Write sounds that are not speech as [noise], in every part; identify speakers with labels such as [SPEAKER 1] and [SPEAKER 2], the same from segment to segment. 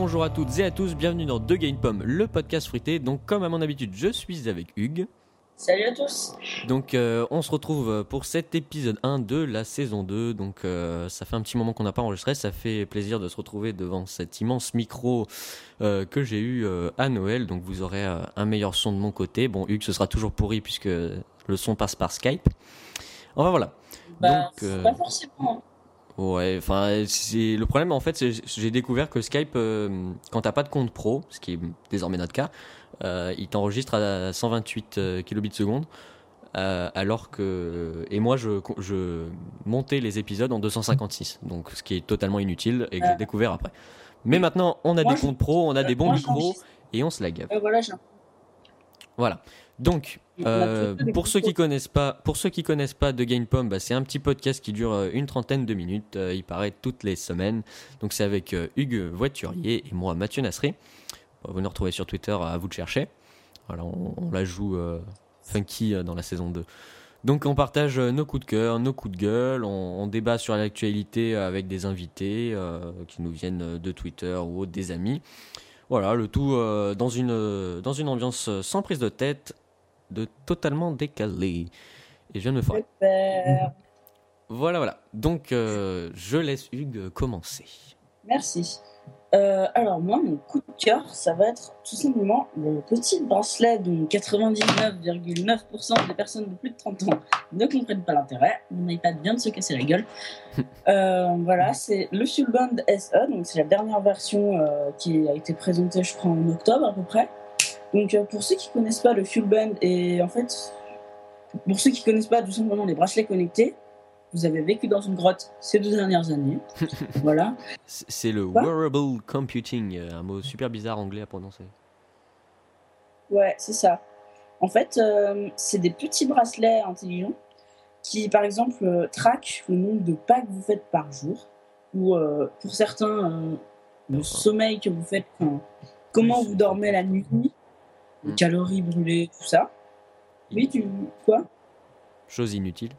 [SPEAKER 1] bonjour à toutes et à tous, bienvenue dans The Game Pomme, le podcast fruité. Donc comme à mon habitude, je suis avec Hugues.
[SPEAKER 2] Salut à tous.
[SPEAKER 1] Donc euh, on se retrouve pour cet épisode 1 de la saison 2. Donc euh, ça fait un petit moment qu'on n'a pas enregistré, ça fait plaisir de se retrouver devant cet immense micro euh, que j'ai eu à Noël. Donc vous aurez un meilleur son de mon côté. Bon Hugues ce sera toujours pourri puisque le son passe par Skype. Enfin voilà.
[SPEAKER 2] Bah, Donc, pas forcément.
[SPEAKER 1] Ouais, enfin, c'est le problème en fait, j'ai découvert que Skype, euh, quand t'as pas de compte pro, ce qui est désormais notre cas, euh, il t'enregistre à 128 euh, kilobits seconde, alors que et moi je, je montais les épisodes en 256, donc ce qui est totalement inutile et que j'ai découvert après. Mais maintenant, on a des comptes pro, on a des bons micros et on se la gave.
[SPEAKER 2] voilà,
[SPEAKER 1] voilà. Donc, euh, pour ceux qui connaissent pas, pour ceux qui connaissent pas de GamePom, bah, c'est un petit podcast qui dure euh, une trentaine de minutes. Euh, il paraît toutes les semaines. Donc c'est avec Hugues Voiturier et moi Mathieu Nasri. Vous nous retrouvez sur Twitter, à vous de chercher. Voilà, on, la joue funky dans la saison 2. Donc on partage nos coups de cœur, nos coups de gueule, on, débat sur l'actualité avec des invités qui nous viennent de Twitter ou des amis. Voilà, le tout dans, une, dans une ambiance sans prise de tête de totalement décalé. Et je viens de me faire. Voilà, voilà. Donc, euh, je laisse Hugues commencer.
[SPEAKER 2] Merci. Euh, alors, moi, mon coup de cœur, ça va être tout simplement le petit bracelet dont 99,9% des personnes de plus de 30 ans ne comprennent pas l'intérêt. On n'aille pas bien de se casser la gueule. [laughs] Euh, voilà, c'est le Fuelband SE, donc c'est la dernière version qui a été présentée, je crois, en octobre à peu près. Donc euh, pour ceux qui connaissent pas le Fuel Band et en fait pour ceux qui connaissent pas tout simplement les bracelets connectés, vous avez vécu dans une grotte ces deux dernières années. [laughs] voilà.
[SPEAKER 1] C'est le wearable computing, euh, un mot super bizarre anglais à prononcer.
[SPEAKER 2] Ouais, c'est ça. En fait, euh, c'est des petits bracelets intelligents qui, par exemple, traquent le nombre de pas que vous faites par jour, ou pour certains, le sommeil que vous faites comment vous dormez la nuit, les mm. calories brûlées, tout ça. Oui, tu. Quoi?
[SPEAKER 1] Chose inutile.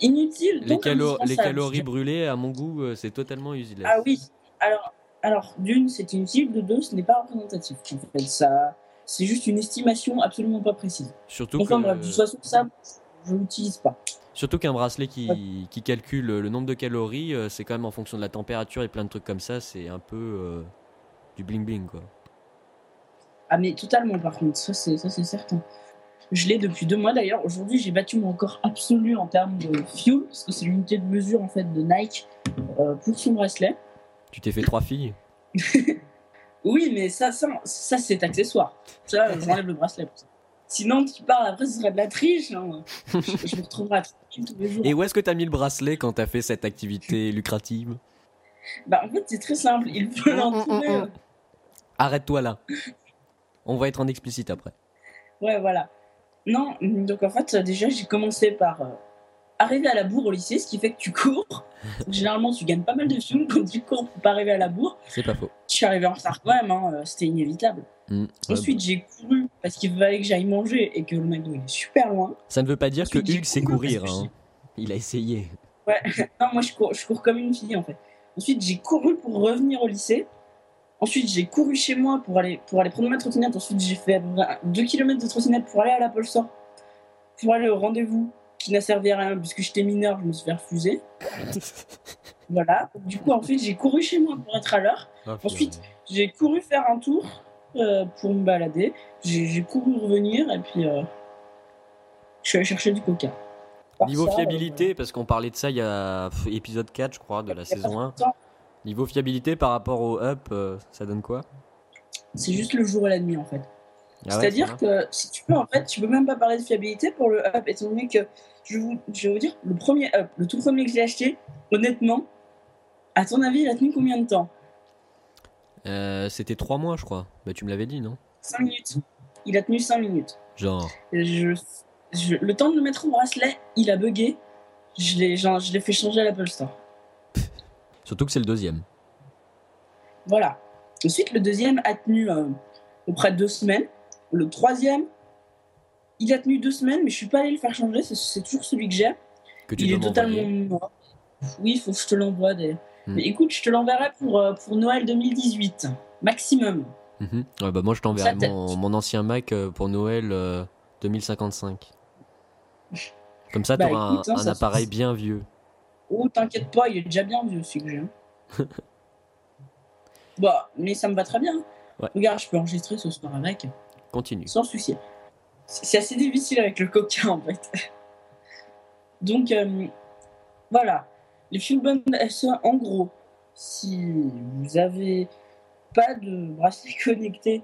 [SPEAKER 2] Inutile
[SPEAKER 1] Les, les calories brûlées, à mon goût, euh, c'est totalement utile.
[SPEAKER 2] Ah oui. Alors, alors d'une, c'est inutile. De deux, ce n'est pas représentatif. En fait, ça. C'est juste une estimation absolument pas précise.
[SPEAKER 1] Surtout
[SPEAKER 2] que... de toute façon, ça, je l'utilise pas.
[SPEAKER 1] Surtout qu'un bracelet qui, qui, calcule le nombre de calories, euh, c'est quand même en fonction de la température et plein de trucs comme ça, c'est un peu euh, du bling bling quoi.
[SPEAKER 2] Ah, mais totalement, par contre, ça, c'est certain. Je l'ai depuis deux mois d'ailleurs. Aujourd'hui, j'ai battu mon record absolu en termes de fuel, parce que c'est l'unité de mesure en fait de Nike euh, pour son bracelet.
[SPEAKER 1] Tu t'es fait trois filles [laughs]
[SPEAKER 2] Oui, mais ça, ça, ça c'est accessoire. Ça, j'enlève le bracelet pour ça. Sinon, tu parles après, ce serait de la triche. Hein. Je, me retrouverai à tous les jours.
[SPEAKER 1] Et où est-ce que tu as mis le bracelet quand tu as fait cette activité lucrative?
[SPEAKER 2] Bah, en fait, c'est très simple. Il faut l'entourer.
[SPEAKER 1] Arrête-toi là. On va être en explicite après.
[SPEAKER 2] Ouais, voilà. Non, donc en fait, déjà, j'ai commencé par euh, arriver à la bourre au lycée, ce qui fait que tu cours. [laughs] Généralement, tu gagnes pas mal de films quand tu cours pour pas arriver à la bourre.
[SPEAKER 1] C'est pas faux.
[SPEAKER 2] Je suis arrivé en retard quand même, hein, euh, c'était inévitable. Mmh, Ensuite, j'ai couru parce qu'il fallait que j'aille manger et que le McDo est super loin.
[SPEAKER 1] Ça ne veut pas dire que Hugues sait courir. Hein. Il a essayé.
[SPEAKER 2] Ouais, [laughs] non, moi je cours, je cours comme une fille en fait. Ensuite, j'ai couru pour revenir au lycée. Ensuite, j'ai couru chez moi pour aller, pour aller prendre ma trottinette. Ensuite, j'ai fait 2 km de trottinette pour aller à la Store, pour aller au rendez-vous qui n'a servi à rien puisque j'étais mineur, je me suis fait refuser. [laughs] voilà. Du coup, ensuite, j'ai couru chez moi pour être à l'heure. Ah, ensuite, j'ai couru faire un tour euh, pour me balader. J'ai couru revenir et puis euh, je suis allé chercher du coca.
[SPEAKER 1] Niveau fiabilité, parce qu'on parlait de ça il y a épisode 4, je crois, de la saison 1. Niveau fiabilité par rapport au up, euh, ça donne quoi?
[SPEAKER 2] C'est juste le jour et la nuit en fait. Ah C'est-à-dire que si tu peux, en fait, tu peux même pas parler de fiabilité pour le up, étant donné que je, vous, je vais vous dire, le premier up, le tout premier que j'ai acheté, honnêtement, à ton avis, il a tenu combien de temps?
[SPEAKER 1] Euh, C'était 3 mois, je crois. Bah, tu me l'avais dit, non?
[SPEAKER 2] 5 minutes. Il a tenu 5 minutes.
[SPEAKER 1] Genre.
[SPEAKER 2] Je, le temps de le mettre au bracelet, il a bugué. Je l'ai fait changer à l'Apple Store.
[SPEAKER 1] Surtout que c'est le deuxième.
[SPEAKER 2] Voilà. Ensuite, le deuxième a tenu euh, auprès de deux semaines. Le troisième, il a tenu deux semaines, mais je suis pas allé le faire changer. C'est toujours celui que j'ai.
[SPEAKER 1] il est
[SPEAKER 2] totalement Oui, il faut que je te l'envoie. Hmm. Mais écoute, je te l'enverrai pour, euh, pour Noël 2018. maximum.
[SPEAKER 1] Mhm. bah moi, je t'enverrai mon, mon, ancien Mac euh, pour Noël 2055. Comme ça, tu auras un, hein, appareil bien vieux.
[SPEAKER 2] Oh, t'inquiète pas, il est déjà bien vieux, celui que j'ai. Hein. [laughs] bah, mais ça me va très bien. Regarde, je peux enregistrer ce soir avec.
[SPEAKER 1] Continue.
[SPEAKER 2] Sans souci. C'est assez difficile avec le coca, en fait. [laughs] Donc, euh, voilà. Les Fuelband SE, en gros, si vous avez pas de bracelet [laughs] connecté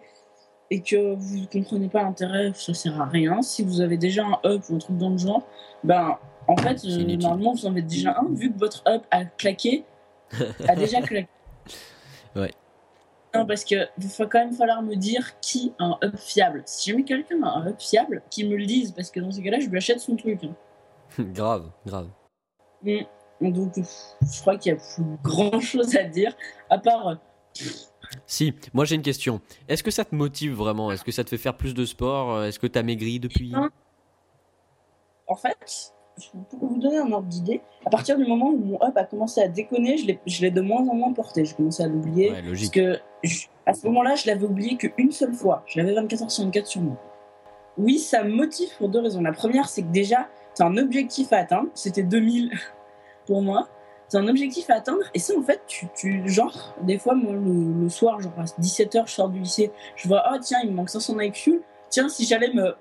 [SPEAKER 2] et que vous ne comprenez pas l'intérêt, ça sert à rien. Si vous avez déjà un up ou un truc dans le genre, ben en fait, euh, normalement vous en avez déjà un, vu que votre up a claqué, a [laughs] déjà claqué.
[SPEAKER 1] Ouais.
[SPEAKER 2] Non, parce que il va quand même falloir me dire qui a un up fiable. Si jamais quelqu'un a un up fiable, qu'il me le dise, parce que dans ces cas-là, je lui achète son truc. Hein. [laughs]
[SPEAKER 1] grave, grave.
[SPEAKER 2] Mm. Donc, je crois qu'il y a plus grand chose à dire, à part. Euh,
[SPEAKER 1] si, moi j'ai une question. Est-ce que ça te motive vraiment? Est-ce que ça te fait faire plus de sport? Est-ce que tu as maigri depuis?
[SPEAKER 2] En fait, pour vous donner un ordre d'idée, à partir du moment où mon up a commencé à déconner, je l'ai de moins en moins porté. J'ai commencé à l'oublier.
[SPEAKER 1] Ouais, parce
[SPEAKER 2] que à ce moment-là, je l'avais oublié qu'une seule fois. Je l'avais 24 h sur 24 sur moi. Oui, ça me motive pour deux raisons. La première, c'est que déjà, as un objectif à atteindre. C'était 2000 [laughs] pour moi c'est un objectif à atteindre. Et ça, en fait, tu, tu genre, des fois, moi, le, soir, genre à 17h, je sors du lycée, je vois, oh tiens, il me manque 500 IQ. Tiens, si j'allais me.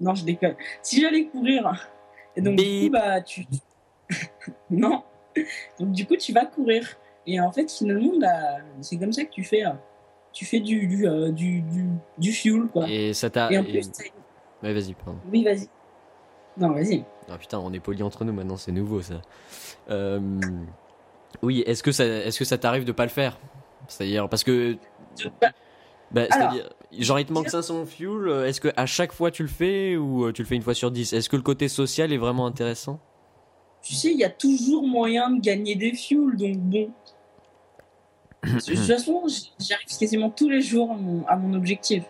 [SPEAKER 2] Non, je déconne. Si j'allais courir. Et donc, du coup, bah, tu. [laughs] non. Donc, du coup, tu vas courir. Et en fait, finalement, bah, c'est comme ça que tu fais. Euh, tu fais du, du, euh, du, du, fuel, quoi.
[SPEAKER 1] Et ça t'a.
[SPEAKER 2] Et en plus,
[SPEAKER 1] ouais, vas-y, pardon.
[SPEAKER 2] Oui, vas-y. Non, vas-y.
[SPEAKER 1] Ah putain, on est poli entre nous maintenant, c'est nouveau ça. Euh, oui, est-ce que ça, est-ce que ça t'arrive de pas le faire? C'est-à-dire parce que, bah, c'est-à-dire, genre il te manque 500 fuel. Est-ce que à chaque fois tu le fais ou euh, tu le fais une fois sur 10 Est-ce que le côté social est vraiment intéressant?
[SPEAKER 2] Tu sais, il y a toujours moyen de gagner des fuel, donc bon. de toute [clears throat] façon, j'arrive quasiment tous les jours à mon, objectif.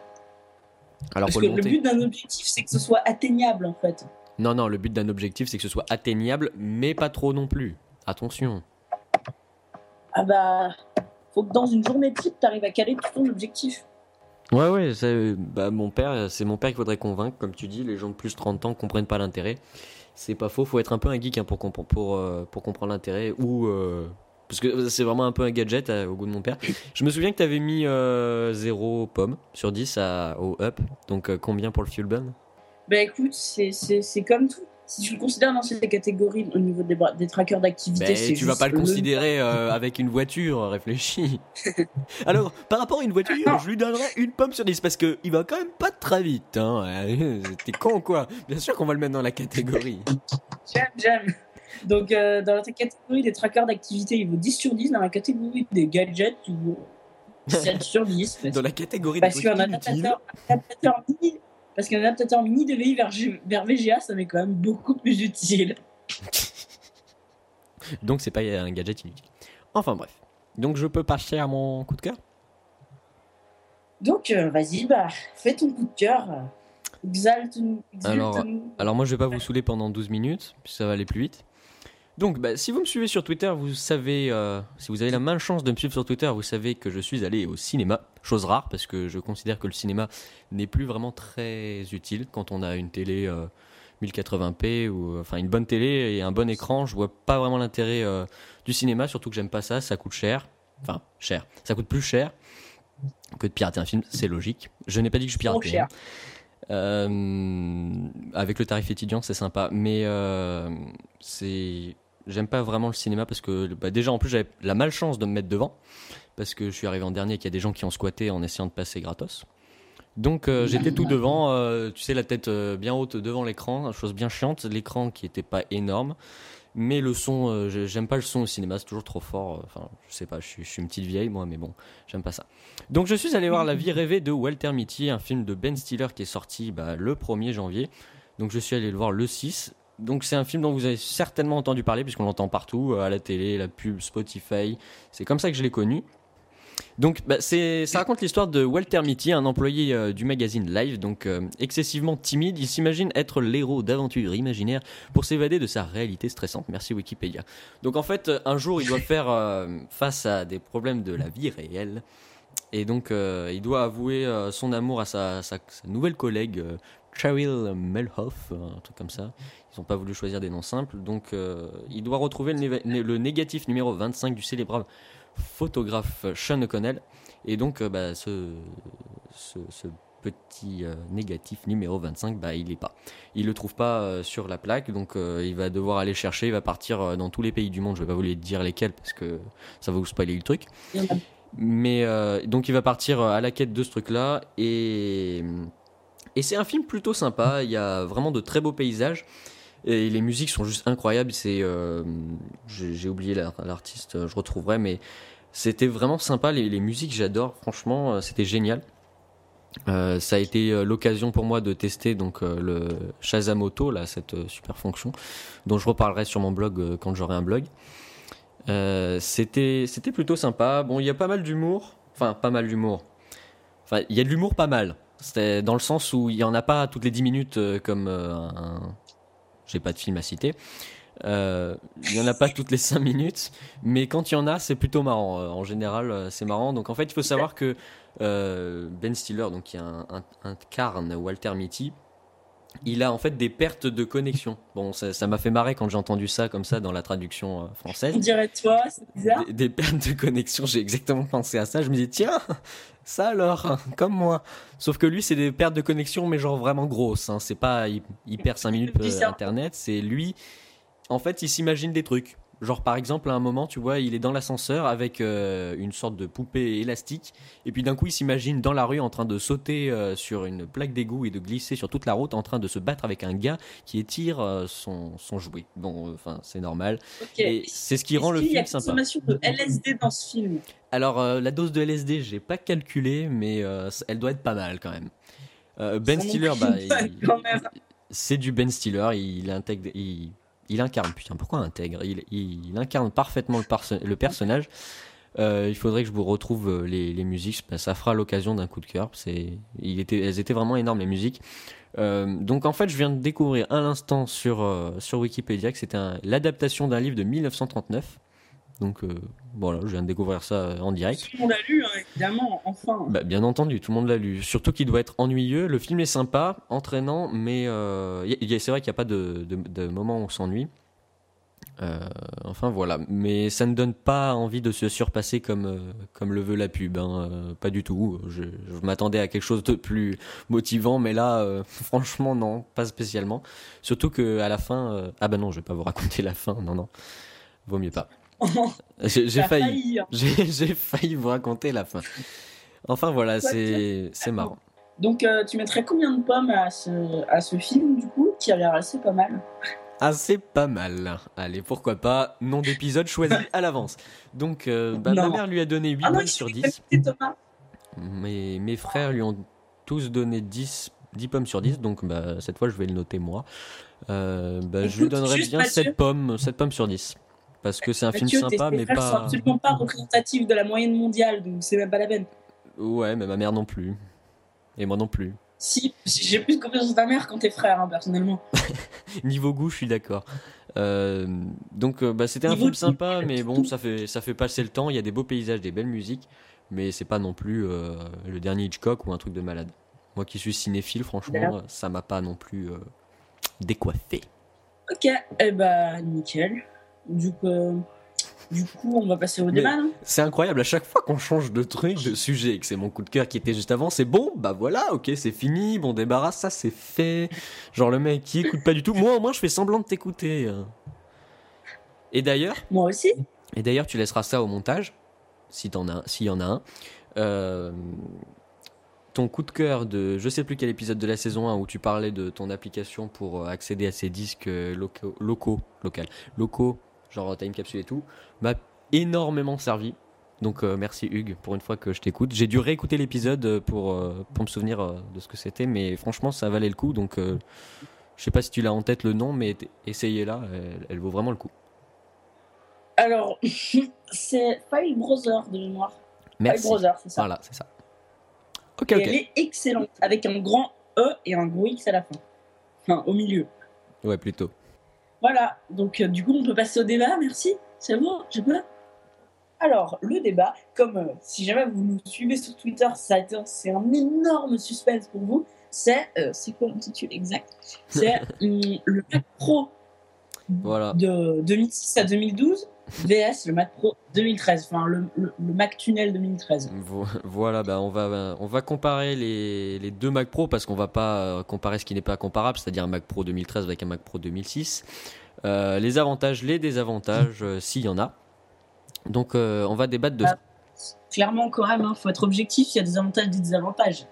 [SPEAKER 2] Alors, Parce que le but d'un objectif, c'est que ce soit atteignable en fait.
[SPEAKER 1] Non, non, le but d'un objectif, c'est que ce soit atteignable, mais pas trop non plus. Attention.
[SPEAKER 2] Ah bah, faut que dans une journée type, t'arrives à caler tout ton objectif.
[SPEAKER 1] Ouais, ouais, bah, mon père, c'est mon père qu'il faudrait convaincre, comme tu dis, les gens de plus de 30 ans comprennent pas l'intérêt. C'est pas faux, faut être un peu un geek hein, pour, pour, euh, pour, comprendre l'intérêt, ou... Euh, parce que c'est vraiment un peu un gadget euh, au goût de mon père. Je me souviens que tu avais mis 0 pomme sur 10 à, au up, donc combien pour le fuel bun
[SPEAKER 2] bah écoute, c'est comme tout. Si tu le considères dans cette catégorie au niveau des, des trackers d'activité,
[SPEAKER 1] c'est tu vas pas le considérer euh, avec une voiture, réfléchis. [laughs] Alors, par rapport à une voiture, je lui donnerais une pomme sur 10 parce que il va quand même pas très vite. Hein. T'es con quoi? Bien sûr qu'on va le mettre dans la catégorie.
[SPEAKER 2] J'aime, j'aime. Donc, euh, dans la catégorie des trackers d'activité, il vaut 10 sur 10. Dans la catégorie des gadgets, il vaut 7 sur 10. [laughs]
[SPEAKER 1] Dans la catégorie
[SPEAKER 2] des Parce qu'un adaptateur, adaptateur mini parce qu'un adaptateur mini DVI vers, vers VGA, ça m'est quand même beaucoup plus utile. [laughs]
[SPEAKER 1] Donc c'est pas un gadget inutile. Enfin bref. Donc je peux passer à mon coup de cœur?
[SPEAKER 2] Donc euh, vas-y, bah, fais ton coup de cœur. Exalte-nous.
[SPEAKER 1] Alors, alors moi je vais pas vous saouler pendant 12 minutes, puis ça va aller plus vite. Donc, bah, si vous me suivez sur Twitter, vous savez, euh, si vous avez la malchance de me suivre sur Twitter, vous savez que je suis allé au cinéma. Chose rare, parce que je considère que le cinéma n'est plus vraiment très utile quand on a une télé 1080p euh, ou enfin une bonne télé et un bon écran. Je vois pas vraiment l'intérêt euh, du cinéma, surtout que j'aime pas ça. Ça coûte cher. Enfin, cher. Ça coûte plus cher que de pirater un film, c'est logique. Je n'ai pas dit que je piratais. Hein. avec le tarif étudiant, c'est sympa, mais c'est j'aime pas vraiment le cinéma parce que bah, déjà en plus j'avais la malchance de me mettre devant parce que je suis arrivé en dernier et qu'il y a des gens qui ont squatté en essayant de passer gratos. Donc euh, j'étais tout devant, euh, tu sais la tête euh, bien haute devant l'écran, chose bien chiante, l'écran qui était pas énorme, mais le son, j'aime pas le son au cinéma, c'est toujours trop fort. Enfin, je sais pas, je suis, je suis, une petite vieille moi, mais bon, j'aime pas ça. Donc je suis allé voir La Vie rêvée de Walter Mitty, un film de Ben Stiller qui est sorti bah, le 1er janvier. Donc je suis allé le voir le 6 donc c'est un film dont vous avez certainement entendu parler puisqu'on l'entend partout, euh, à la télé, la pub, Spotify. C'est comme ça que je l'ai connu. Donc bah, ça raconte l'histoire de Walter Mitty, un employé euh, du magazine Live, donc euh, excessivement timide. Il s'imagine être l'héros d'aventures imaginaires pour s'évader de sa réalité stressante. Merci Wikipédia. Donc en fait, un jour, il doit faire face à des problèmes de la vie réelle Et donc, il doit avouer son amour à sa, sa, nouvelle collègue, Cheryl Melhoff, un truc comme ça. N'ont pas voulu choisir des noms simples. Donc, il doit retrouver le, négatif numéro 25 du célèbre photographe Sean O'Connell. Et donc, bah, ce, petit euh, négatif numéro 25, bah, il est pas. Il le trouve pas euh, sur la plaque, donc euh, il va devoir aller chercher, il va partir dans tous les pays du monde, je vais pas vous les dire lesquels parce que ça va vous spoiler le truc. Mais donc il va partir à la quête de ce truc-là et, et c'est un film plutôt sympa, il y a vraiment de très beaux paysages. Et les musiques sont juste incroyables. C'est, j'ai oublié l'artiste, je retrouverai, mais c'était vraiment sympa. Les, musiques, j'adore. Franchement, c'était génial. Euh, ça a été euh, l'occasion pour moi de tester donc euh, le Shazam Auto, là, cette super fonction, dont je reparlerai sur mon blog quand j'aurai un blog. c'était c'était plutôt sympa. Bon, il y a pas mal d'humour, enfin pas mal d'humour. Enfin, il y a de l'humour pas mal. C'était dans le sens où il y en a pas toutes les 10 minutes comme un, j'ai pas de film à citer. il y en a pas toutes les 5 minutes, mais quand il y en a, c'est plutôt marrant. En général, c'est marrant. Donc en fait, il faut savoir que euh, ben Stiller, donc qui un, Walter Mitty, il a en fait des pertes de connexion. Bon, ça m'a fait marrer quand j'ai entendu ça comme ça dans la traduction euh, française.
[SPEAKER 2] On dirait toi, c'est bizarre.
[SPEAKER 1] Des, pertes de connexion, j'ai exactement pensé à ça. Je me dis, tiens, ça alors, [laughs] comme moi. Sauf que lui, c'est des pertes de connexion, mais genre vraiment grosses. Hein. C'est pas, il, perd 5 minutes euh, Internet, c'est lui. En fait, il s'imagine des trucs. Genre par exemple à un moment tu vois il est dans l'ascenseur avec euh, une sorte de poupée élastique et puis d'un coup il s'imagine dans la rue en train de sauter euh, sur une plaque d'égout et de glisser sur toute la route en train de se battre avec un gars qui étire euh, son, son jouet. Bon enfin c'est normal. Et c'est ce qui rend le film sympa. Il y a
[SPEAKER 2] consommation de LSD dans ce film?
[SPEAKER 1] Alors la dose de LSD j'ai pas calculé mais elle doit être pas mal quand même. ben Stiller bah, c'est du Ben Stiller il intègre il il incarne, putain, pourquoi intègre? Il, incarne parfaitement le, le personnage. Euh, il faudrait que je vous retrouve euh, les, musiques, ça fera l'occasion d'un coup de cœur. il était, elles étaient vraiment énormes les musiques. Euh, donc en fait, je viens de découvrir à l'instant sur, sur Wikipédia que c'était l'adaptation d'un livre de 1939 donc euh, voilà, je viens de découvrir ça euh, en direct.
[SPEAKER 2] Tout le monde l'a lu, hein, évidemment, enfin.
[SPEAKER 1] Bah, bien entendu, tout le monde l'a lu. Surtout qu'il doit être ennuyeux. Le film est sympa, entraînant, mais euh, c'est vrai qu'il n'y a pas de, de, moment où on s'ennuie. enfin voilà, mais ça ne donne pas envie de se surpasser comme, comme le veut la pub, hein. pas du tout. Je, je m'attendais à quelque chose de plus motivant, mais là, [laughs] franchement non, pas spécialement. Surtout que à la fin, ah bah non, je vais pas vous raconter la fin, non non, vaut mieux pas. [laughs] j'ai failli, hein. [laughs] j'ai failli vous raconter la fin. Enfin voilà, c'est marrant.
[SPEAKER 2] Donc euh, tu mettrais combien de pommes à ce, à ce film du coup qui a l'air assez pas mal?
[SPEAKER 1] Assez pas mal. Allez, pourquoi pas, nom d'épisode choisi à l'avance. Donc euh, bah, ma mère lui a donné 8 pommes sur 10. Mes, mes frères lui ont tous donné 10, 10 pommes sur 10, donc bah, cette fois je vais le noter moi. Euh, bah, je lui donnerais bien 7 pommes, 7 pommes sur 10 parce que c'est un film sympa, mais pas.
[SPEAKER 2] sont absolument pas représentatif de la moyenne mondiale, donc c'est même pas la peine.
[SPEAKER 1] Ouais, mais ma mère non plus. Et moi non plus.
[SPEAKER 2] Si, j'ai plus confiance en ta mère quand t'es frère, hein, personnellement. [laughs]
[SPEAKER 1] Niveau goût, je suis d'accord. Euh, donc, euh, bah, c'était un film sympa, mais bon, ça fait, ça fait passer le temps. Il y a des beaux paysages, des belles musiques, mais c'est pas non plus euh, le dernier Hitchcock ou un truc de malade. Moi qui suis cinéphile, franchement, ça m'a pas non plus décoiffé.
[SPEAKER 2] Ok, et eh bah, nickel. Du coup, euh, du coup, on va passer au débat.
[SPEAKER 1] C'est incroyable, à chaque fois qu'on change de truc, de sujet, et que c'est mon coup de cœur qui était juste avant, c'est bon, bah voilà, ok, c'est fini, bon débarras, ça c'est fait. Genre le mec qui écoute pas du tout. Moi au moins, je fais semblant de t'écouter. Et d'ailleurs.
[SPEAKER 2] Moi aussi.
[SPEAKER 1] Et d'ailleurs, tu laisseras ça au montage, si t'en as, s'il y en a un. Euh, ton coup de cœur de je sais plus quel épisode de la saison 1 où tu parlais de ton application pour accéder à ces disques locaux, locaux, locaux genre time capsule et tout, m'a énormément servi. Donc euh, merci Hugues pour une fois que je t'écoute. J'ai dû réécouter l'épisode euh, pour, euh, pour me souvenir de ce que c'était, mais franchement ça valait le coup. Donc je sais pas si tu l'as en tête le nom, mais essayez-la, elle, vaut vraiment le coup.
[SPEAKER 2] Alors [laughs] c'est File Browser de mémoire.
[SPEAKER 1] Merci.
[SPEAKER 2] File Browser, c'est ça.
[SPEAKER 1] Voilà, c'est ça. Ok, ok.
[SPEAKER 2] Elle est excellente avec un grand E et un gros X à la fin. Enfin, au milieu.
[SPEAKER 1] Ouais, plutôt.
[SPEAKER 2] Voilà, donc euh, du coup, on peut passer au débat, merci. C'est bon, j'ai peur Alors, le débat, comme euh, si jamais vous nous suivez sur Twitter, c'est un énorme suspense pour vous. C'est euh, c'est quoi l'intitulé exact? C'est [laughs] hum, le Mac Pro
[SPEAKER 1] Voilà.
[SPEAKER 2] de 2006 à 2012 VS le Mac Pro 2013, enfin le, le- le Mac Tunnel 2013.
[SPEAKER 1] Vo- Voilà, bah on, va, on va comparer les, les deux Mac Pro parce qu'on va pas euh, comparer ce qui n'est pas comparable, c'est-à-dire un Mac Pro 2013 avec un Mac Pro 2006. Euh, les avantages, les désavantages, euh, s'il y en a. Donc euh, on va débattre de
[SPEAKER 2] Ah. Clairement, quand même, il faut être objectif, il y a des avantages et des désavantages.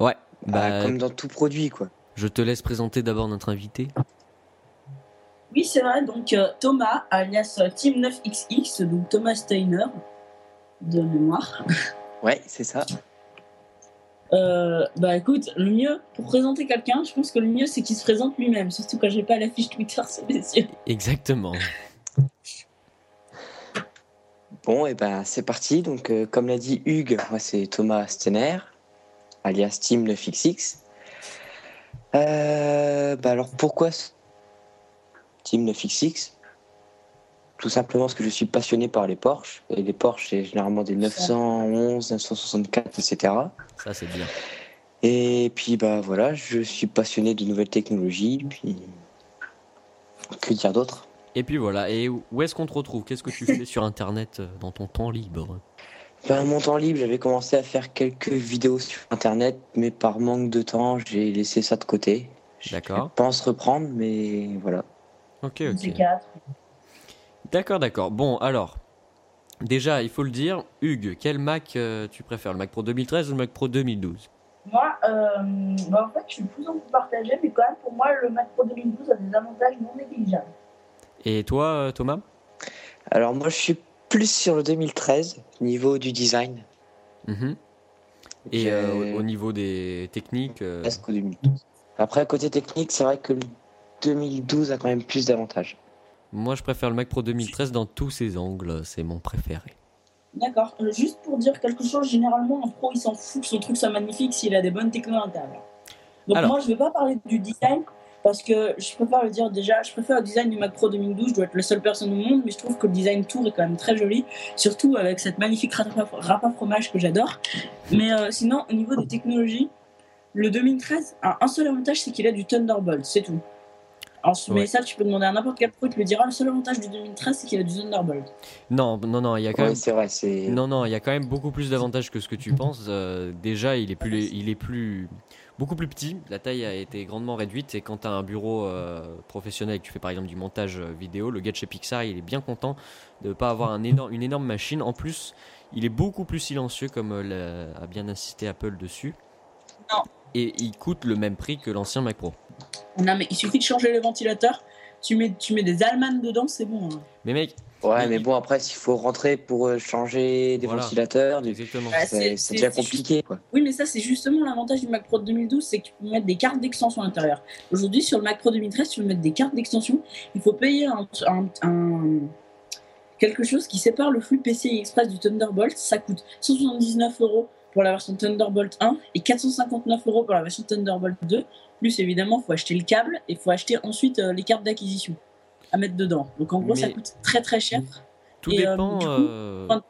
[SPEAKER 1] Ouais,
[SPEAKER 3] Bah,
[SPEAKER 1] bah,
[SPEAKER 3] comme dans tout produit, quoi.
[SPEAKER 1] je te laisse présenter d'abord notre invité.
[SPEAKER 2] Oui, c'est vrai, donc euh, Thomas, alias euh, Team 9XX, donc Thomas Steiner, de mémoire. [laughs]
[SPEAKER 3] Ouais, c'est ça.
[SPEAKER 2] Euh, bah écoute, le mieux, pour présenter quelqu'un, je pense que le mieux c'est qu'il se présente lui-même, surtout quand j'ai pas la fiche Twitter sous les yeux.
[SPEAKER 1] Exactement. [laughs]
[SPEAKER 3] Bon, et ben c'est parti. Donc, euh, comme l'a dit Hugues, moi c'est Thomas Stener, alias Team 9XX. Euh, bah alors pourquoi ce- Team 9XX Tout simplement parce que je suis passionné par les Porsche. Et les Porsche, c'est généralement des 911, 964, etc.
[SPEAKER 1] Ça c'est bien.
[SPEAKER 3] Et puis bah voilà, je suis passionné de nouvelles technologies. Puis que dire d'autre
[SPEAKER 1] Et puis voilà, et où est-ce qu'on te retrouve? Qu'est-ce que tu fais sur Internet euh, dans ton temps libre?
[SPEAKER 3] Ben, mon temps libre, j'avais commencé à faire quelques vidéos sur Internet, mais par manque de temps, j'ai laissé ça de côté.
[SPEAKER 1] D'accord.
[SPEAKER 3] Je pense reprendre, mais voilà.
[SPEAKER 1] Ok, ok. D'accord, d'accord. Bon, alors, déjà, il faut le dire, Hugues, quel Mac euh, tu préfères Le Mac Pro 2013 ou le Mac Pro 2012
[SPEAKER 2] Moi, euh, bah, en fait, je suis plus en plus partagé, mais quand même, pour moi, le Mac Pro 2012 a des avantages non négligeables.
[SPEAKER 1] Et toi, euh, Thomas?
[SPEAKER 3] Alors moi, je suis plus sur le 2013, niveau du design.
[SPEAKER 1] Mhm. Et euh, au, au niveau des techniques euh,
[SPEAKER 3] presque au 2012. Après, côté technique, c'est vrai que le 2012 a quand même plus d'avantages.
[SPEAKER 1] Moi, je préfère le Mac Pro 2013 dans tous ses angles, c'est mon préféré.
[SPEAKER 2] D'accord. Euh, juste pour dire quelque chose, généralement, un pro, il s'en fout que son truc soit magnifique s'il a des bonnes technos à l'intérieur. Donc
[SPEAKER 1] Alors.
[SPEAKER 2] moi, je vais pas parler du design, parce que je préfère le dire déjà, je préfère le design du Mac Pro 2012, je dois être la seule personne au monde, mais je trouve que le design tour est quand même très joli, surtout avec cette magnifique à fromage que j'adore. Mais euh, sinon, au niveau des technologies, le 2013 a un seul avantage, c'est qu'il a du Thunderbolt, c'est tout. Alors,
[SPEAKER 1] Ouais.
[SPEAKER 2] Mais ça, tu peux demander à n'importe quel pro, il te le dira, le seul avantage du 2013, c'est qu'il a du Thunderbolt.
[SPEAKER 1] Non, non, non, il y a quand
[SPEAKER 3] Ouais,
[SPEAKER 1] même.
[SPEAKER 3] c'est vrai, c'est.
[SPEAKER 1] Non, non, il y a quand même beaucoup plus d'avantages que ce que tu penses. Euh, déjà, il est plus, il est plus, beaucoup plus petit. La taille a été grandement réduite. Et quand tu as un bureau euh, professionnel et que tu fais par exemple du montage euh, vidéo, le gars de chez Pixar, il est bien content de ne pas avoir un énorme, une énorme machine. En plus, il est beaucoup plus silencieux, comme euh, l'a- a bien insisté Apple dessus.
[SPEAKER 2] Non.
[SPEAKER 1] Et il coûte le même prix que l'ancien Mac Pro.
[SPEAKER 2] Non, mais il suffit de changer les ventilateurs. Tu mets, tu mets des Allemands dedans, c'est bon. hein.
[SPEAKER 1] Mais mec,
[SPEAKER 3] Ouais, mais bon, après, s'il faut rentrer pour euh, changer des
[SPEAKER 1] Voilà.
[SPEAKER 3] ventilateurs,
[SPEAKER 1] exactement.
[SPEAKER 2] Ouais,
[SPEAKER 3] c'est déjà compliqué, quoi.
[SPEAKER 2] Oui, mais ça, c'est justement l'avantage du Mac Pro 2012, c'est que tu peux mettre des cartes d'extension à l'intérieur. Aujourd'hui, sur le Mac Pro 2013, tu peux mettre des cartes d'extension. Il faut payer un, un- un- quelque chose qui sépare le flux PCI Express du Thunderbolt. Ça coûte 179 euros pour la version Thunderbolt 1 et 459 euros pour la version Thunderbolt 2. Plus, évidemment, il faut acheter le câble et il faut acheter ensuite euh, les cartes d'acquisition à mettre dedans. Donc, en gros, ça coûte très très cher.
[SPEAKER 1] Tout
[SPEAKER 2] Et, euh,
[SPEAKER 1] dépend.
[SPEAKER 2] du coup,
[SPEAKER 1] euh,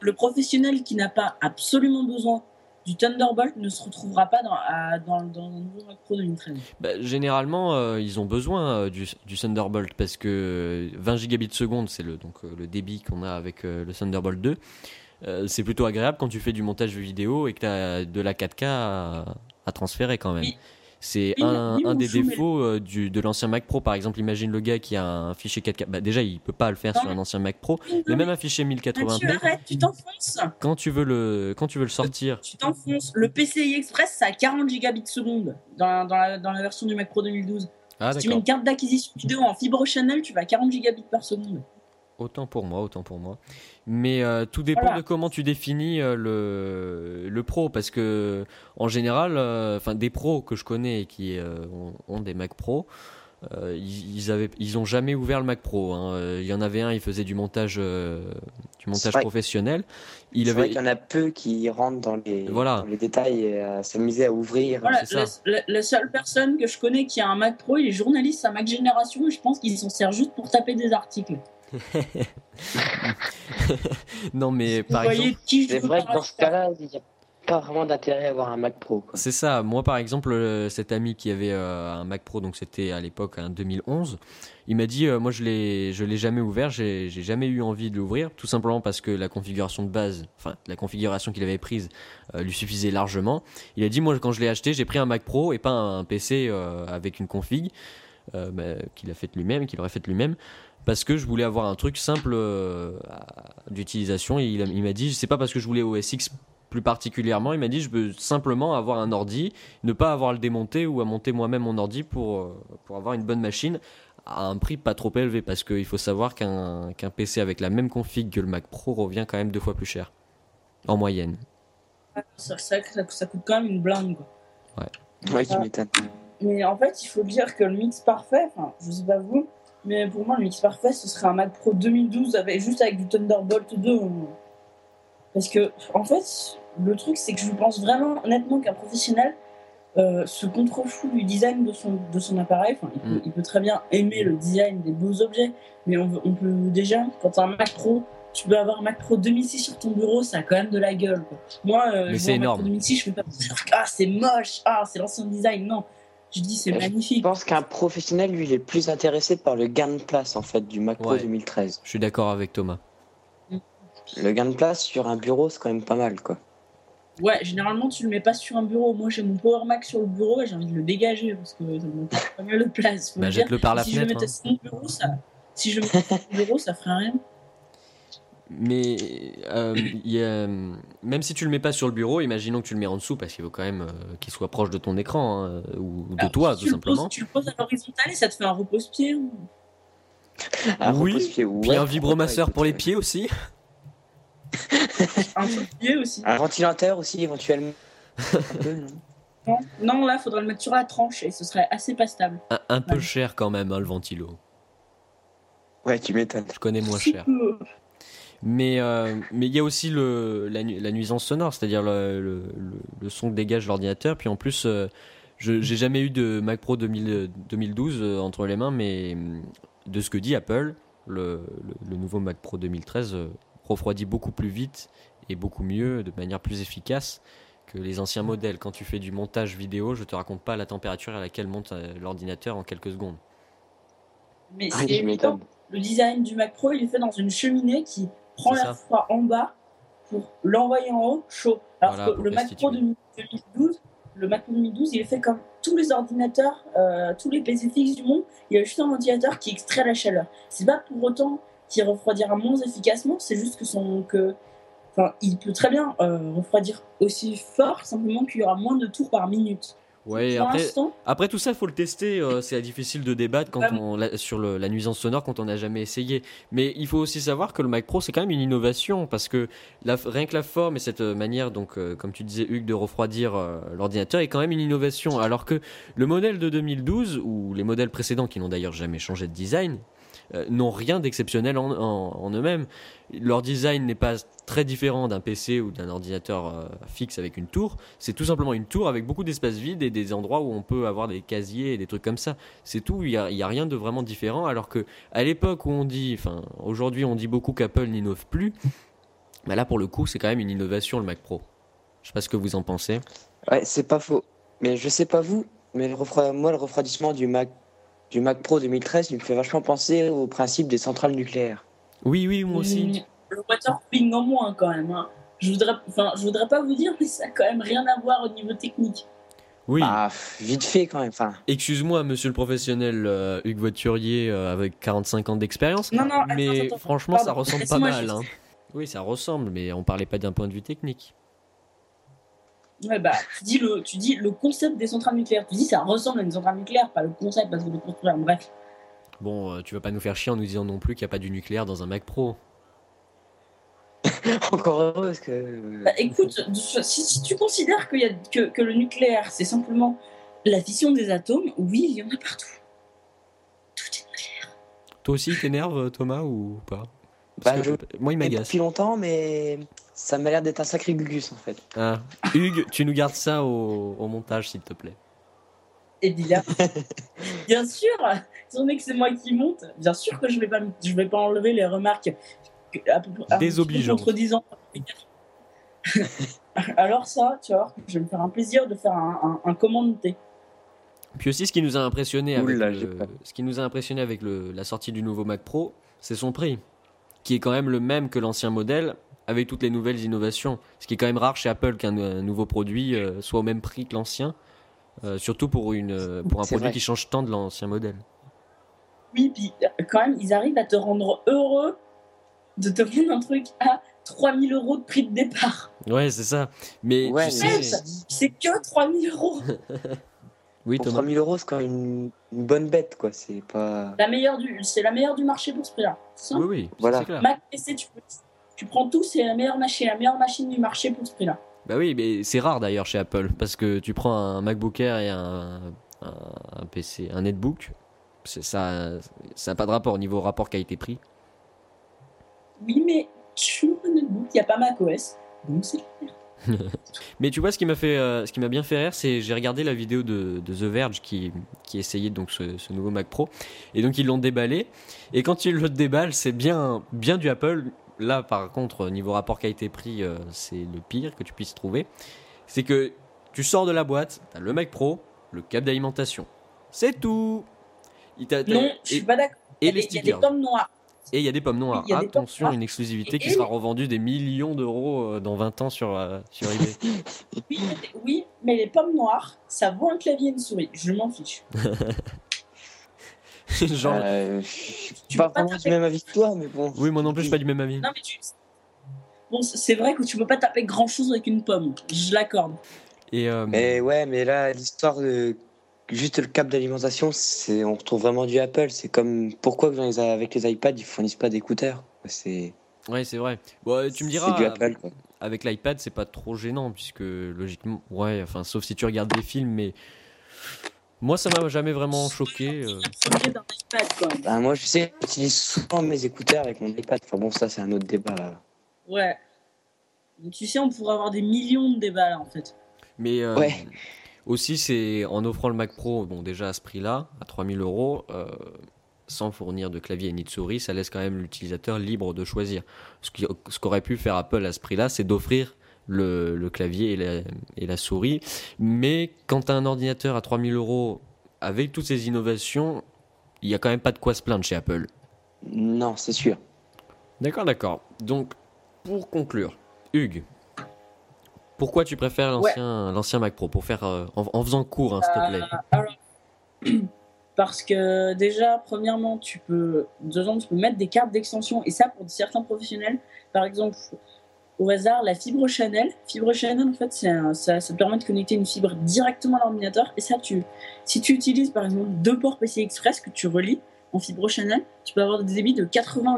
[SPEAKER 2] le professionnel qui n'a pas absolument besoin du Thunderbolt ne se retrouvera pas dans, à- dans, dans un nouveau Mac Pro 2013.
[SPEAKER 1] Bah, généralement, euh, ils ont besoin euh, du, du Thunderbolt parce que 20 gigabits seconde, c'est le, donc, le débit qu'on a avec euh, le Thunderbolt 2. Euh, c'est plutôt agréable quand tu fais du montage vidéo et que tu as de la 4K à, à transférer quand même.
[SPEAKER 2] Oui.
[SPEAKER 1] C'est un, des défauts euh, du, de l'ancien Mac Pro. Par exemple, imagine le gars qui a un fichier 4K. Bah, déjà, il peut pas le faire
[SPEAKER 2] Non,
[SPEAKER 1] sur un ancien Mac Pro.
[SPEAKER 2] Non,
[SPEAKER 1] Mais même un fichier
[SPEAKER 2] Mathieu,
[SPEAKER 1] 1080p,
[SPEAKER 2] arrête, tu t'enfonces
[SPEAKER 1] quand tu veux le, quand tu veux le sortir,
[SPEAKER 2] Tu t'enfonces. Le PCI Express, ça a 40 gigabits seconde dans la, dans, la, dans la version du Mac Pro 2012.
[SPEAKER 1] ah
[SPEAKER 2] si tu mets une carte d'acquisition vidéo en fibre channel, tu vas à 40 gigabits par seconde.
[SPEAKER 1] Autant pour moi, autant pour moi. Mais euh, tout dépend
[SPEAKER 2] Voilà.
[SPEAKER 1] de comment tu définis euh, le, le pro, parce que en général, euh, enfin des pros que je connais et qui euh, ont, ont des Mac Pro, euh, ils, ils avaient, ils ont jamais ouvert le Mac Pro. hein. Il y en avait un, il faisait du montage, euh, du montage
[SPEAKER 3] vrai.
[SPEAKER 1] professionnel. Il
[SPEAKER 3] C'est vrai y en a peu qui rentrent dans les,
[SPEAKER 1] Voilà.
[SPEAKER 3] dans les détails et à s'amuser à ouvrir.
[SPEAKER 2] Voilà,
[SPEAKER 1] c'est
[SPEAKER 2] la,
[SPEAKER 1] ça.
[SPEAKER 2] la- la seule personne que je connais qui a un Mac Pro, il est journaliste à Mac Génération et je pense qu'il s'en sert juste pour taper des articles.
[SPEAKER 1] Non, mais par exemple.
[SPEAKER 3] C'est vrai que dans ce cas-là, il n'y a pas vraiment d'intérêt à avoir un Mac Pro.
[SPEAKER 1] C'est ça. Moi, par exemple, euh, cet ami qui avait euh, un Mac Pro, donc c'était à l'époque un 2011, il m'a dit, euh, moi, je l'ai, je l'ai jamais ouvert, j'ai, j'ai jamais eu envie de l'ouvrir, tout simplement parce que la configuration de base, enfin, la configuration qu'il avait prise, euh, lui suffisait largement. Il a dit, moi, quand je l'ai acheté, j'ai pris un Mac Pro et pas un PC euh, avec une config euh, bah, qu'il a faite lui-même, qu'il aurait faite lui-même. Parce que je voulais avoir un truc simple euh, d'utilisation. Il, m'a dit, c'est pas parce que je voulais OS X plus particulièrement, il m'a dit, je veux simplement avoir un ordi, ne pas avoir à le démonter ou à monter moi-même mon ordi pour, euh, pour avoir une bonne machine à un prix pas trop élevé. Parce qu'il faut savoir qu'un qu'un PC avec la même config que le Mac Pro revient quand même deux fois plus cher. En moyenne.
[SPEAKER 2] Ça, ça, ça, ça coûte quand même une blinde. Quoi.
[SPEAKER 3] Ouais, tu m'étonnes.
[SPEAKER 2] Mais en fait, il faut dire que le mix parfait, enfin, je sais pas vous, mais pour moi, le mix parfait, ce serait un Mac Pro 2012 avec, juste avec du Thunderbolt 2. euh. Parce que, en fait, le truc, c'est que je pense vraiment, honnêtement, qu'un professionnel euh, se contrefout du design de son, de son appareil. Enfin, il, peut,
[SPEAKER 1] Mm.
[SPEAKER 2] il peut très bien aimer le design des beaux objets, mais on, peut déjà, quand un Mac Pro, tu peux avoir un Mac Pro 2006 sur ton bureau, ça a quand même de la gueule. quoi. Moi, euh, je vois un Mac. Pro 2006, je fais pas ah c'est moche, ah c'est l'ancien design. Non, je dis c'est
[SPEAKER 3] Je
[SPEAKER 2] magnifique.
[SPEAKER 3] Je pense qu'un professionnel, lui, il est plus intéressé par le gain de place, en fait, du Mac Pro
[SPEAKER 1] Ouais.
[SPEAKER 3] 2013.
[SPEAKER 1] Je suis d'accord avec Thomas.
[SPEAKER 3] Le gain de place sur un bureau, c'est quand même pas mal, quoi.
[SPEAKER 2] Ouais, généralement tu le mets pas sur un bureau. Moi j'ai mon Power Mac sur le bureau et j'ai envie de le dégager parce que ça me prend pas mal de place. Faut
[SPEAKER 1] Bah, jette-le par la
[SPEAKER 2] si je
[SPEAKER 1] fenêtre.
[SPEAKER 2] mettais
[SPEAKER 1] hein.
[SPEAKER 2] bureau, ça. Si je le mettais sur mon bureau, ça ferait rien.
[SPEAKER 1] Mais euh, il y a- même si tu le mets pas sur le bureau, imaginons que tu le mets en dessous parce qu'il faut quand même euh, qu'il soit proche de ton écran hein, ou de
[SPEAKER 2] Alors,
[SPEAKER 1] toi
[SPEAKER 2] si
[SPEAKER 1] tout
[SPEAKER 2] tu le poses-
[SPEAKER 1] simplement.
[SPEAKER 2] tu le poses à l'horizontale et ça te fait un repose-pied. ou-
[SPEAKER 3] Un
[SPEAKER 1] Oui,
[SPEAKER 3] repose-pied, ouais,
[SPEAKER 1] Puis un vibromasseur pour les pieds aussi.
[SPEAKER 2] Un pied aussi.
[SPEAKER 3] Un ventilateur aussi, éventuellement. Peu, non?
[SPEAKER 2] Non, non, là faudrait le mettre sur la tranche et ce serait assez pas stable.
[SPEAKER 1] Un, un peu
[SPEAKER 2] Ouais.
[SPEAKER 1] cher quand même hein, le ventilo.
[SPEAKER 3] Ouais, tu m'étonnes.
[SPEAKER 1] Je connais moins cher. Mais euh, mais il y a aussi le, la, nu- la nuisance sonore, c'est-à-dire le, le, le- le son que dégage l'ordinateur. Puis en plus, euh, je j'ai jamais eu de Mac Pro 2000 2012 euh, entre les mains, mais hum, de ce que dit Apple, le, le, le nouveau Mac Pro 2013 euh, refroidit beaucoup plus vite et beaucoup mieux, de manière plus efficace que les anciens modèles. Quand tu fais du montage vidéo, je te raconte pas la température à laquelle monte euh, l'ordinateur en quelques secondes.
[SPEAKER 2] Mais
[SPEAKER 3] Ouais,
[SPEAKER 2] c'est
[SPEAKER 3] m'étonnes.
[SPEAKER 2] Le design du Mac Pro, il est fait dans une cheminée qui prend
[SPEAKER 1] ça.
[SPEAKER 2] froid en bas pour l'envoyer en haut chaud. Alors
[SPEAKER 1] Voilà,
[SPEAKER 2] que le Mac Pro
[SPEAKER 1] restituer.
[SPEAKER 2] 2012, le Mac Pro 2012, il est fait comme tous les ordinateurs, euh, tous les PC fixes du monde. Il y a juste un ventilateur qui extrait la chaleur. C'est pas pour autant qu'il refroidira moins efficacement, c'est juste que son que Enfin, il peut très bien euh, refroidir aussi fort, simplement qu'il y aura moins de tours par minute.
[SPEAKER 1] Ouais, après, tout ça, faut le tester. euh, c'est difficile de débattre quand on, la- sur le- la nuisance sonore quand on n'a jamais essayé. Mais il faut aussi savoir que le Mac Pro c'est quand même une innovation parce que la, rien que la forme et cette euh, manière, donc euh, comme tu disais Hugues, de refroidir euh, l'ordinateur est quand même une innovation. Alors que le modèle de 2012 ou les modèles précédents qui n'ont d'ailleurs jamais changé de design euh, n'ont rien d'exceptionnel en, eux-mêmes. Leur design n'est pas très différent d'un PC ou d'un ordinateur euh, fixe avec une tour. C'est tout simplement une tour avec beaucoup d'espace vide et des endroits où on peut avoir des casiers et des trucs comme ça. C'est tout, il n'y a, rien de vraiment différent. Alors que à l'époque où on dit, enfin aujourd'hui on dit beaucoup qu'Apple n'innove plus, [laughs] bah là pour le coup c'est quand même une innovation le Mac Pro. Je sais pas ce que vous en pensez.
[SPEAKER 3] Ouais, c'est pas faux. Mais je sais pas vous, mais moi, le refroidissement du Mac, du Mac Pro 2013, il me fait vachement penser au principe des centrales nucléaires.
[SPEAKER 1] Oui, oui, moi aussi.
[SPEAKER 2] Le water cooling en moins quand même. hein. Je voudrais, enfin, je voudrais pas vous dire, mais ça a quand même rien à voir au niveau technique.
[SPEAKER 1] Oui.
[SPEAKER 3] Ah, pff, vite fait quand même. Enfin,
[SPEAKER 1] Excuse-moi, monsieur le professionnel euh, Hugues Voiturier euh, avec 45 ans d'expérience.
[SPEAKER 2] Non, non,
[SPEAKER 1] Mais
[SPEAKER 2] attends,
[SPEAKER 1] franchement, ça ressemble pas mal.
[SPEAKER 2] juste-
[SPEAKER 1] hein. Oui, ça ressemble, mais on parlait pas d'un point de vue technique.
[SPEAKER 2] Ouais, bah, tu dis, le, tu dis le concept des centrales nucléaires. Tu dis ça ressemble à une centrale nucléaire, pas le concept parce que le construire. Bref.
[SPEAKER 1] Bon, euh, tu vas pas nous faire chier en nous disant non plus qu'il n'y a pas du nucléaire dans un Mac Pro. [laughs]
[SPEAKER 3] encore heureux parce que.
[SPEAKER 2] Bah, écoute, si, si tu considères qu'il y a, que, que le nucléaire, c'est simplement la fission des atomes, oui, il y en a partout. Tout est nucléaire.
[SPEAKER 1] Toi aussi, il t'énerve, Thomas, ou pas? Parce
[SPEAKER 3] Bah,
[SPEAKER 1] que, Moi, il m'agace.
[SPEAKER 3] depuis longtemps, mais ça m'a l'air d'être un sacré gugus en fait.
[SPEAKER 1] Ah. Hugues, tu nous gardes ça au, au montage, s'il te plaît.
[SPEAKER 2] Et bien, bien sûr, étant donné que c'est moi qui monte, bien sûr que je vais pas, je vais pas enlever les remarques
[SPEAKER 1] désobligeantes.
[SPEAKER 2] Contredisant. [laughs] Alors ça, tu vois, je vais me faire un plaisir de faire un, un, commenté.
[SPEAKER 1] Puis aussi, ce qui nous a impressionné avec, ce qui nous a impressionné avec le, la sortie du nouveau Mac Pro, c'est son prix, qui est quand même le même que l'ancien modèle, avec toutes les nouvelles innovations. Ce qui est quand même rare chez Apple qu'un nouveau produit euh, soit au même prix que l'ancien, euh, surtout pour, une, pour un produit qui change tant de l'ancien modèle.
[SPEAKER 2] Oui, puis quand même, ils arrivent à te rendre heureux de te vendre un truc à 3000 euros de prix de départ.
[SPEAKER 1] Ouais, c'est ça. Mais
[SPEAKER 2] c'est que 3000 euros. [laughs]
[SPEAKER 3] oui, pour 3000 euros, c'est quand même une, bonne bête, quoi. C'est pas.
[SPEAKER 2] La meilleure du, c'est la meilleure du marché pour ce prix-là.
[SPEAKER 1] Oui, oui.
[SPEAKER 3] Voilà.
[SPEAKER 2] Mac PC, tu peux tu prends tout, c'est la meilleure machine, la meilleure machine du marché pour ce prix-là.
[SPEAKER 1] Bah oui, mais c'est rare d'ailleurs chez Apple parce que tu prends un MacBook Air et un, un, PC, un netbook, ça, ça n'a pas de rapport au niveau rapport qualité-prix.
[SPEAKER 2] Oui, mais sur un netbook, il n'y a pas macOS, donc c'est [laughs]
[SPEAKER 1] Mais tu vois, ce qui m'a fait, euh, ce qui m'a bien fait rire, c'est j'ai regardé la vidéo de, The Verge qui, qui essayait donc ce, ce, nouveau Mac Pro, et donc ils l'ont déballé. Et quand ils le déballent, c'est bien, bien du Apple, là par contre, niveau rapport qualité-prix, euh, c'est le pire que tu puisses trouver. C'est que tu sors de la boîte, tu as le Mac Pro, le câble d'alimentation. C'est tout
[SPEAKER 2] Non, je suis pas d'accord. Et les stickers. Il y a des pommes noires.
[SPEAKER 1] Et il y a des pommes noires. Attention, une exclusivité qui sera revendue des millions d'euros euh, dans 20 ans sur, euh, sur eBay. [laughs]
[SPEAKER 2] oui, mais les pommes noires, ça vaut un clavier et une souris. Je m'en fiche. [laughs] [laughs]
[SPEAKER 3] Genre... Euh, je suis pas vraiment du même avis que toi, mais bon.
[SPEAKER 1] Oui, moi non plus, je suis pas du même avis.
[SPEAKER 2] Non, mais tu... Bon, c'est vrai que tu peux pas taper grand chose avec une pomme, je l'accorde.
[SPEAKER 1] Et euh...
[SPEAKER 3] Mais ouais, mais là, l'histoire de juste le câble d'alimentation, c'est on retrouve vraiment du Apple. C'est comme pourquoi les, avec les iPads, ils fournissent pas d'écouteurs? C'est.
[SPEAKER 1] Ouais, c'est vrai. Bon, tu me diras. Du Apple, quoi. Avec l'iPad, c'est pas trop gênant puisque logiquement, ouais, enfin, sauf si tu regardes des films, mais moi, ça m'a jamais vraiment choqué. Euh.
[SPEAKER 3] Bah, moi, je sais, j'utilise souvent mes écouteurs avec mon iPad. Enfin bon, ça, c'est un autre débat. Là.
[SPEAKER 2] Ouais. tu sais, on pourrait avoir des millions de débats là, en fait.
[SPEAKER 1] Mais euh,
[SPEAKER 3] ouais.
[SPEAKER 1] aussi, c'est en offrant le Mac Pro, bon, déjà à ce prix-là, à 3000 euros, euh, sans fournir de clavier ni de souris, ça laisse quand même l'utilisateur libre de choisir. Ce qu'aurait pu faire Apple à ce prix-là, c'est d'offrir le, clavier et la, et la, souris. Mais quand tu as un ordinateur à 3000 euros avec toutes ces innovations, il n'y a quand même pas de quoi se plaindre chez Apple.
[SPEAKER 3] Non, c'est sûr.
[SPEAKER 1] D'accord, d'accord. Donc, pour conclure, Hugues, pourquoi tu préfères l'ancien Mac Pro? Pour faire euh, en, faisant court, hein, s'il te
[SPEAKER 2] plaît. Euh, [clears throat] parce que déjà, premièrement, tu peux, tu peux mettre des cartes d'extension et ça pour certains professionnels. Par exemple, au hasard la fibre Channel. Fibre Channel, en fait, ça, ça, te permet de connecter une fibre directement à l'ordinateur. Et ça, tu, si tu utilises par exemple deux ports PCI Express que tu relis en fibre Channel, tu peux avoir des débits de 80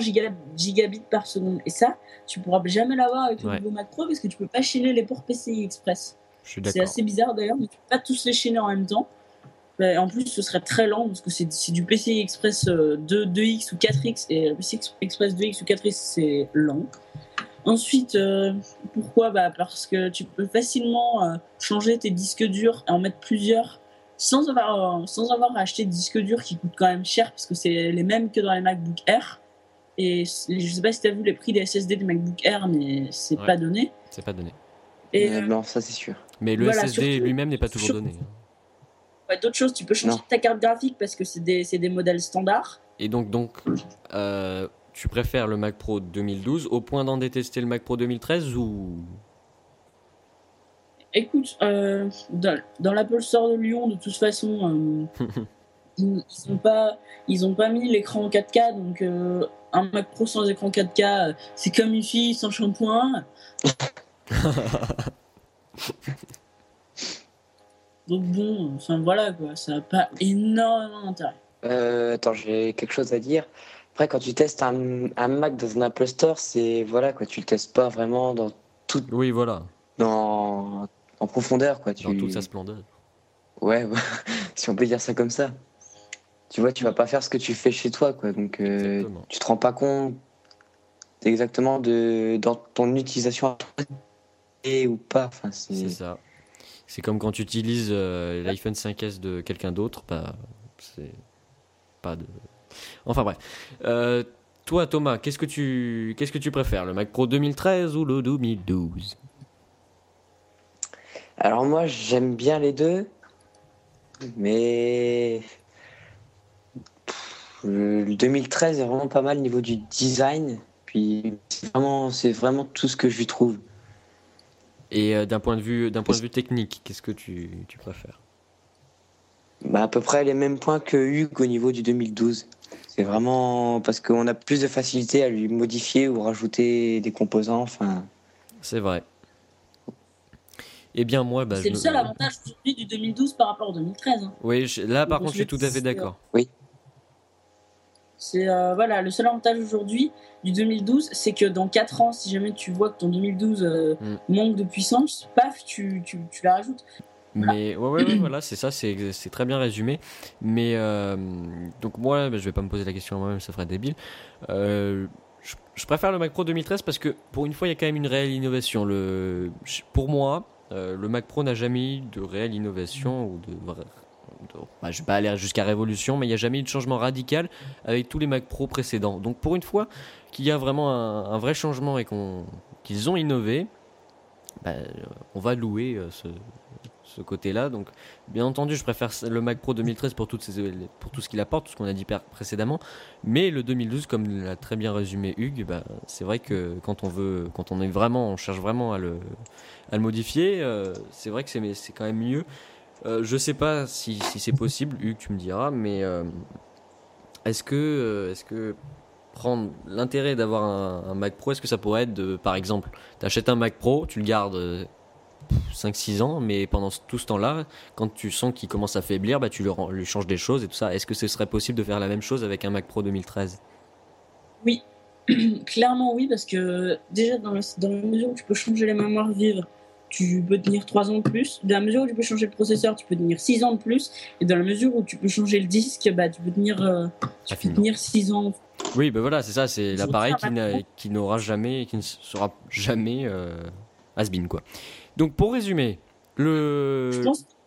[SPEAKER 2] gigabits par seconde. Et ça, tu pourras jamais l'avoir avec le nouveau Mac Pro parce que tu peux pas chaîner les ports PCI Express. C'est assez bizarre d'ailleurs, mais tu peux pas tous les chaîner en même temps. En plus, ce serait très lent parce que c'est du PCI Express 2, euh, 2X ou 4X et le PCI Express 2X ou 4X c'est lent. Ensuite, euh, pourquoi bah Parce que tu peux facilement euh, changer tes disques durs et en mettre plusieurs sans avoir, euh, sans avoir acheté des disques durs qui coûtent quand même cher parce que c'est les mêmes que dans les MacBook Air. Et je sais pas si tu as vu les prix des SSD des MacBook Air, mais c'est pas donné.
[SPEAKER 1] C'est pas donné.
[SPEAKER 3] Et, non, ça c'est sûr.
[SPEAKER 1] Mais le SSD lui-même n'est pas toujours donné.
[SPEAKER 2] Ouais, D'autres choses, tu peux changer ta carte graphique parce que c'est des, des, modèles standards.
[SPEAKER 1] Et donc, donc tu préfères le Mac Pro 2012 au point d'en détester le Mac Pro 2013 ou?
[SPEAKER 2] Écoute, euh, dans, l'Apple Store de Lyon, de toute façon, euh, [laughs] ils, n'ont pas, ils ont pas mis l'écran en 4K, donc euh, un Mac Pro sans écran 4K, c'est comme une fille sans shampoing. [laughs] donc bon, enfin voilà quoi, ça n'a pas énormément d'intérêt.
[SPEAKER 3] attends, j'ai quelque chose à dire. Après, quand tu testes un, un, Mac dans un Apple Store, c'est voilà quoi, tu le testes pas vraiment dans tout.
[SPEAKER 1] Oui, voilà.
[SPEAKER 3] Dans en profondeur quoi. Tu...
[SPEAKER 1] Dans toute sa splendeur.
[SPEAKER 3] Ouais, [laughs] si on peut dire ça comme ça. Tu vois, tu vas pas faire ce que tu fais chez toi quoi, donc euh, tu te rends pas compte exactement de dans ton utilisation et ou pas. Enfin,
[SPEAKER 1] c'est ça. C'est comme quand tu utilises euh, l'iPhone 5S de quelqu'un d'autre, bah, c'est pas de. Enfin bref. Euh, toi, Thomas, qu'est-ce que tu qu'est-ce que tu préfères, le Mac Pro 2013 ou le 2012
[SPEAKER 3] Alors moi, j'aime bien les deux, mais le 2013 est vraiment pas mal au niveau du design. Puis c'est vraiment, c'est vraiment tout ce que je lui trouve.
[SPEAKER 1] Et euh, d'un point de vue, d'un point de vue technique, qu'est-ce que tu, tu préfères?
[SPEAKER 3] Bah, à peu près les mêmes points que Hugues au niveau du 2012. C'est vraiment parce qu'on a plus de facilité à lui modifier ou rajouter des composants. Enfin.
[SPEAKER 1] C'est vrai. Eh bien, moi, bah,
[SPEAKER 2] c'est le seul avantage du 2012 par rapport au 2013. Hein.
[SPEAKER 1] Oui, là, par contre, je suis tout à fait d'accord.
[SPEAKER 3] Oui.
[SPEAKER 2] C'est euh, voilà, le seul avantage aujourd'hui du 2012, c'est que dans 4 ans, si jamais tu vois que ton 2012 euh, mm. manque de puissance, paf, tu, tu, tu la rajoutes.
[SPEAKER 1] Mais ouais, ouais, voilà, c'est ça, c'est très bien résumé. Mais euh, donc moi, bah, je vais pas me poser la question moi-même, ça ferait débile. je, je, préfère le Mac Pro 2013 parce que pour une fois, il y a quand même une réelle innovation. Le, pour moi, le Mac Pro n'a jamais eu de réelle innovation ou de bah, je vais pas aller jusqu'à révolution, mais il n'y a jamais eu de changement radical avec tous les Mac Pro précédents. Donc pour une fois qu'il y a vraiment un, vrai changement et qu'ils ont innové, bah, on va louer euh, côté-là. Donc, bien entendu, je préfère le Mac Pro 2013 pour, toutes ces, pour tout ce qu'il apporte, tout ce qu'on a dit précédemment. Mais le 2012, comme l'a très bien résumé Hugues, bah, c'est vrai que quand on veut, quand on est vraiment, on cherche vraiment à le, à le modifier, euh, c'est vrai que c'est quand même mieux. Euh, je sais pas si, c'est possible, Hugues, tu me diras, mais euh, est-ce que, euh, est que prendre l'intérêt d'avoir un, Mac Pro, est-ce que ça pourrait être de, par exemple, tu achètes un Mac Pro, tu le gardes 5-6 ans, mais pendant tout ce temps-là, quand tu sens qu'il commence à faiblir, bah, tu lui, changes des choses et tout ça. Est-ce que ce serait possible de faire la même chose avec un Mac Pro 2013
[SPEAKER 2] Oui, [clears throat] clairement oui, parce que déjà dans la, dans la mesure où tu peux changer les mémoires vives, tu peux tenir 3 ans de plus. Dans la mesure où tu peux changer le processeur, tu peux tenir 6 ans de plus. Et dans la mesure où tu peux changer le disque, bah, tu peux tenir, euh, tu peux tenir 6 ans.
[SPEAKER 1] Oui, ben voilà, c'est ça, c'est l'appareil qui n'aura jamais, qui ne sera jamais euh, has-been, quoi. Donc pour résumer, le,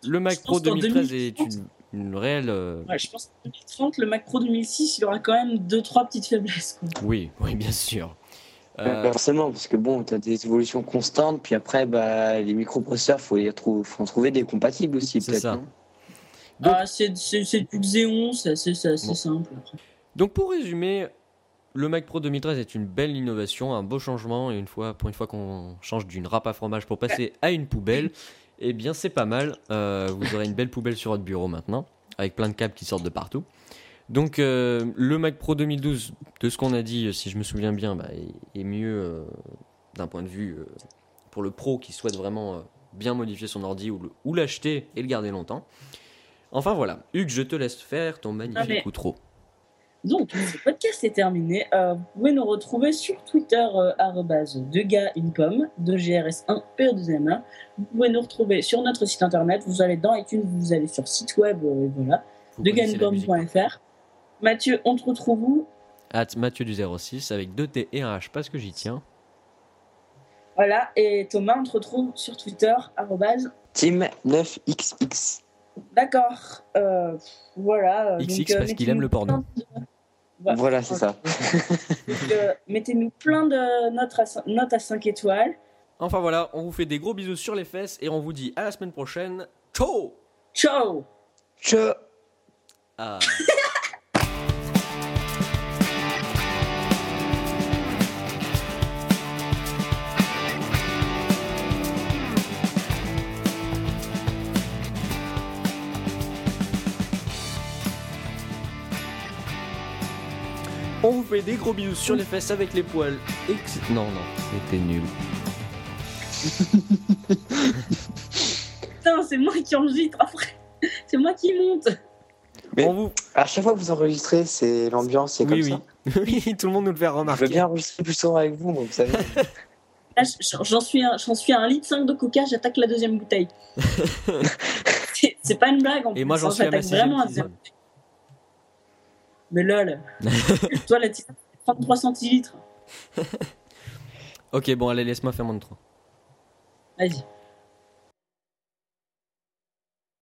[SPEAKER 1] le Mac Pro 2013 est une, une réelle. Euh,
[SPEAKER 2] ouais, je pense qu'en 2030, le Mac Pro 2006, il aura quand même 2-3 petites faiblesses. Quoi.
[SPEAKER 1] Oui, oui, bien sûr.
[SPEAKER 3] Euh... Forcément, parce que bon, tu as des évolutions constantes, puis après, bah, les microprocesseurs, il faut, faut en trouver des compatibles aussi,
[SPEAKER 1] C'est ça.
[SPEAKER 2] Ah, c'est du Xeon, c'est assez, simple.
[SPEAKER 1] Donc pour résumer, le Mac Pro 2013 est une belle innovation, un beau changement, et une fois, pour une fois qu'on change d'une râpe à fromage pour passer à une poubelle, eh bien c'est pas mal. Euh, vous aurez une belle poubelle sur votre bureau maintenant, avec plein de câbles qui sortent de partout. Donc euh, le Mac Pro 2012, de ce qu'on a dit, si je me souviens bien, bah, est, mieux euh, d'un point de vue pour le pro qui souhaite vraiment bien modifier son ordi ou l'acheter et le garder longtemps. Enfin voilà, Hugues, je te laisse faire ton magnifique ah, outro.
[SPEAKER 2] Donc, ce podcast est terminé. vous pouvez nous retrouver sur Twitter, de gars une pomme, de GRS1, PE2MA. Vous pouvez nous retrouver sur notre site internet. Vous allez dans iTunes, vous allez sur site web, voilà, de Mathieu, on te retrouve où?
[SPEAKER 1] At Mathieu du 06 avec 2 T et un H parce que j'y tiens.
[SPEAKER 2] Voilà, et Thomas, on te retrouve sur Twitter,
[SPEAKER 3] Team9XX.
[SPEAKER 2] D'accord, euh, voilà.
[SPEAKER 1] XX donc, euh, parce qu'il aime le porno.
[SPEAKER 3] Voilà, c'est ça. [laughs]
[SPEAKER 2] Euh, mettez-nous plein de notes à, notes à 5 étoiles.
[SPEAKER 1] Enfin voilà, on vous fait des gros bisous sur les fesses et on vous dit à la semaine prochaine. Ciao
[SPEAKER 2] Ciao
[SPEAKER 3] Ciao
[SPEAKER 1] ah. [laughs] On vous fait des gros bisous sur les fesses avec les poils. Ex non, non, c'était nul.
[SPEAKER 2] Putain, c'est moi qui enregistre après. C'est moi qui monte.
[SPEAKER 3] Mais vous... à chaque fois que vous enregistrez, c'est l'ambiance, c'est comme
[SPEAKER 1] oui.
[SPEAKER 3] ça.
[SPEAKER 1] oui, tout le monde nous le fait remarquer.
[SPEAKER 3] Je veux bien enregistrer plus souvent avec vous, vous savez.
[SPEAKER 2] J'en suis, un, suis à un litre 5 de coca, j'attaque la deuxième bouteille. [laughs] c'est pas une blague en
[SPEAKER 1] Et moi j'en suis à ma
[SPEAKER 2] vraiment à mais lol. [laughs] Toi, la tisane, 33 centilitres. [laughs]
[SPEAKER 1] ok, bon, allez, laisse-moi faire mon 3.
[SPEAKER 2] Vas-y.